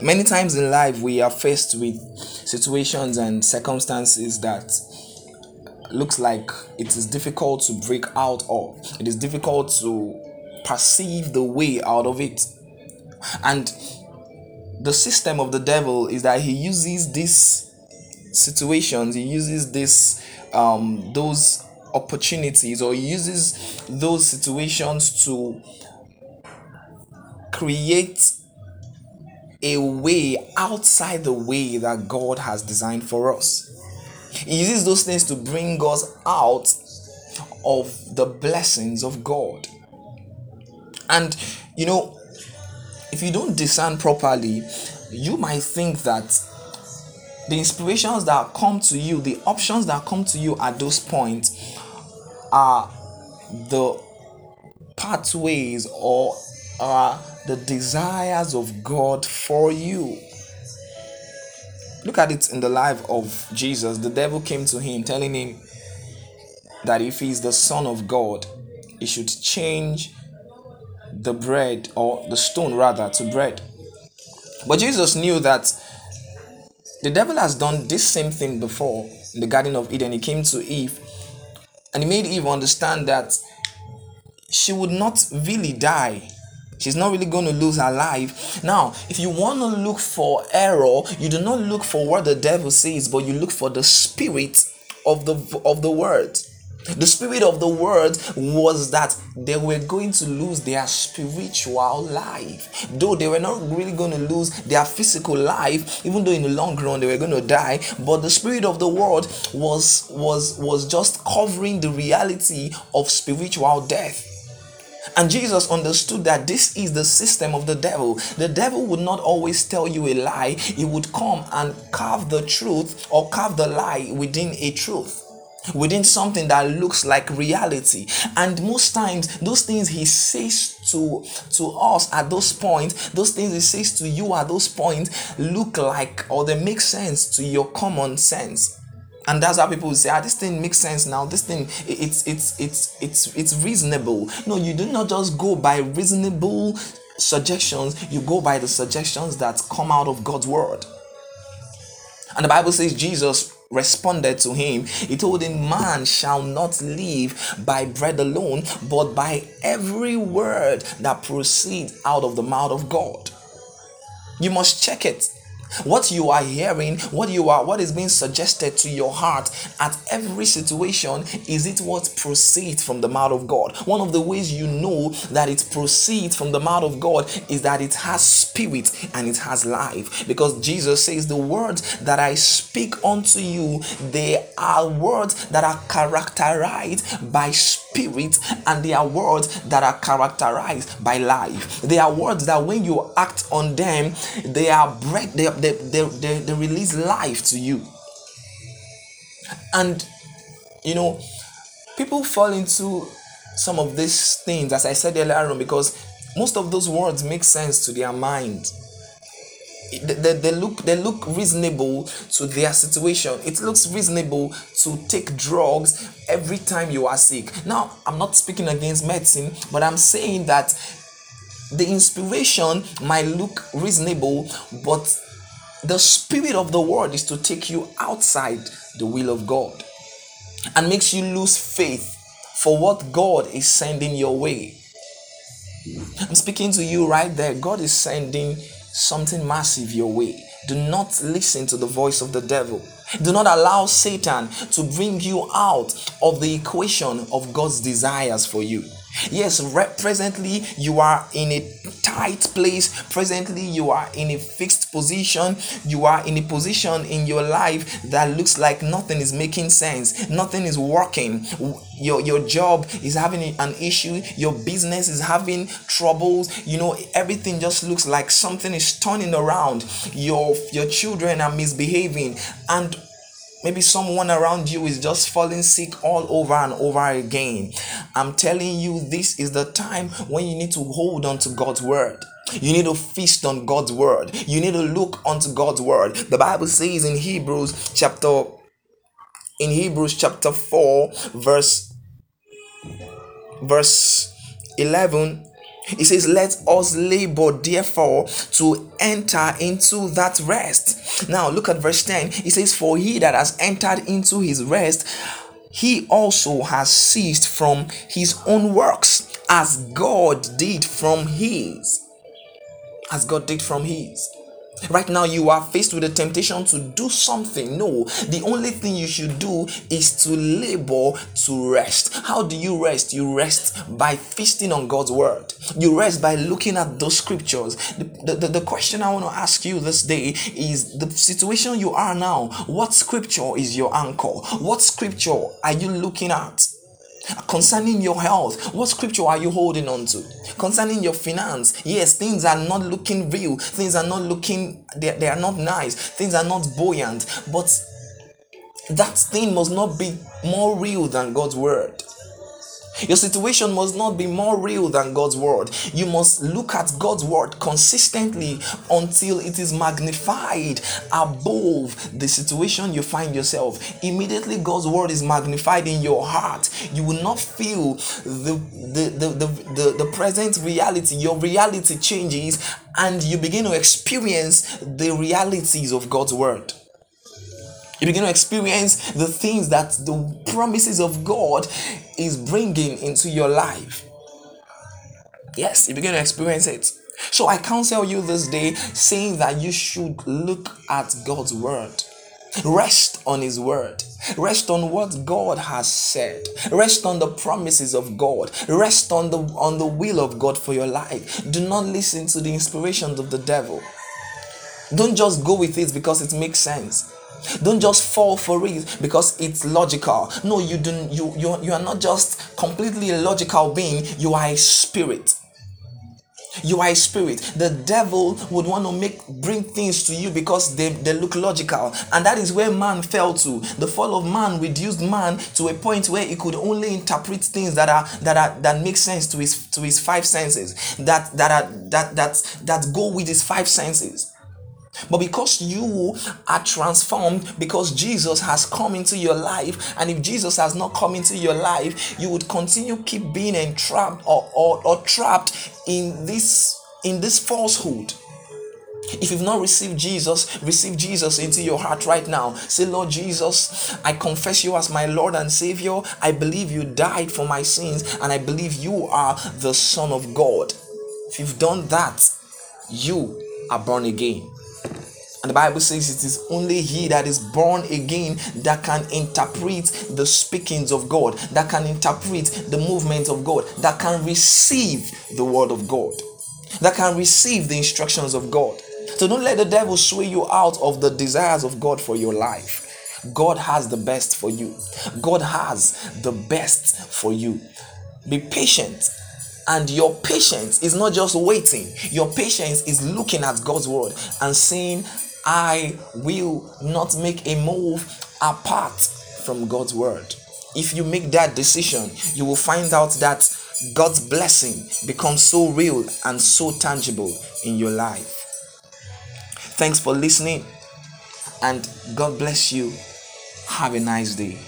Many times in life, we are faced with situations and circumstances that looks like it is difficult to break out of. It is difficult to perceive the way out of it. And the system of the devil is that he uses these situations, he uses this um those opportunities or he uses those situations to create a way outside the way that God has designed for us. He uses those things to bring us out of the blessings of God. And you know, if you don't discern properly, you might think that the inspirations that come to you, the options that come to you at those points are the pathways or are the desires of God for you. Look at it in the life of Jesus. The devil came to him telling him that if he's the Son of God, he should change the bread or the stone rather to bread. But Jesus knew that the devil has done this same thing before in the Garden of Eden. He came to Eve and he made Eve understand that she would not really die. She's not really going to lose her life. Now, if you want to look for error, you do not look for what the devil says, but you look for the spirit of the of the word. The spirit of the word was that they were going to lose their spiritual life. Though they were not really going to lose their physical life, even though in the long run they were going to die, but the spirit of the world was was was just covering the reality of spiritual death. And Jesus understood that this is the system of the devil. The devil would not always tell you a lie, he would come and carve the truth or carve the lie within a truth within something that looks like reality. And most times those things he says to to us at those points those things he says to you at those points look like or they make sense to your common sense and that's how people say ah this thing makes sense now. This thing it's it's it's it's it's reasonable. No you do not just go by reasonable suggestions. You go by the suggestions that come out of god's word. And the bible says jesus responded to him, he told him, Man shall not live by bread alone, but by every word that proceeds out of the mouth of God. You must check it. What you are hearing, what you are, what is being suggested to your heart at every situation, is it what proceeds from the mouth of God? One of the ways you know that it proceeds from the mouth of God is that it has spirit and it has life. Because Jesus says, The words that I speak unto you, they are words that are characterized by spirit and they are words that are characterized by life. They are words that when you act on them, they are bread, they, they, they, they, they release life to you. And you know, people fall into some of these things, as I said earlier on, because most of those words make sense to their mind. They, they, look they look reasonable to their situation. It looks reasonable to take drugs every time you are sick. Now, I'm not speaking against medicine, but I'm saying that the inspiration might look reasonable, but the spirit of the world is to take you outside the will of God and makes you lose faith for what God is sending your way. I'm speaking to you right there. God is sending something massive your way. Do not listen to the voice of the devil. Do not allow Satan to bring you out of the equation of God's desires for you. Yes, re- presently you are in a tight place. Presently you are in a fixed position. You are in a position in your life that looks like nothing is making sense. Nothing is working. Your your job is having an issue. Your business is having troubles. You know everything just looks like something is turning around. Your your children are misbehaving and Maybe someone around you is just falling sick all over and over again. I'm telling you, this is the time when you need to hold on to God's word. You need to feast on God's word. You need to look onto God's word. The Bible says in Hebrews chapter in Hebrews chapter 4 verse verse 11 He says, Let us labor, therefore, to enter into that rest. Now, look at verse 10. He says, For he that has entered into his rest, he also has ceased from his own works, as God did from his. As God did from his. Right now, you are faced with a temptation to do something. No, the only thing you should do is to labor to rest. How do you rest? You rest by feasting on God's word, you rest by looking at those scriptures. The, the, the question I want to ask you this day is the situation you are now. What scripture is your anchor? What scripture are you looking at? Concerning your health, what scripture are you holding on to? Concerning your finance, yes, things are not looking real, things are not looking, they, they are not nice, things are not buoyant, but that thing must not be more real than God's word. Your situation must not be more real than God's word. You must look at God's word consistently until it is magnified above the situation you find yourself. Immediately, God's word is magnified in your heart. You will not feel the, the, the, the, the, the present reality. Your reality changes and you begin to experience the realities of God's word. You begin to experience the things that the promises of God is bringing into your life. Yes, you begin to experience it. So I counsel you this day saying that you should look at God's word. Rest on his word. Rest on what God has said. Rest on the promises of God. Rest on the on the will of God for your life. Do not listen to the inspirations of the devil. Don't just go with it because it makes sense. Don't just fall for it because it's logical. No, you don't you you, you are not just completely logical being, you are a spirit. You are a spirit. The devil would want to make bring things to you because they, they look logical. And that is where man fell to. The fall of man reduced man to a point where he could only interpret things that are that are that make sense to his to his five senses. That that are that that that go with his five senses. But because you are transformed, because Jesus has come into your life, and if Jesus has not come into your life, you would continue keep being entrapped or, or, or trapped in this in this falsehood. If you've not received Jesus, receive Jesus into your heart right now. Say, Lord Jesus, I confess you as my Lord and Savior. I believe you died for my sins, and I believe you are the Son of God. If you've done that, you are born again. The Bible says it is only he that is born again that can interpret the speakings of God, that can interpret the movement of God, that can receive the word of God, that can receive the instructions of God. So don't let the devil sway you out of the desires of God for your life. God has the best for you. God has the best for you. Be patient and your patience is not just waiting, your patience is looking at God's word and saying, I will not make a move apart from God's word. If you make that decision, you will find out that God's blessing becomes so real and so tangible in your life. Thanks for listening, and God bless you. Have a nice day.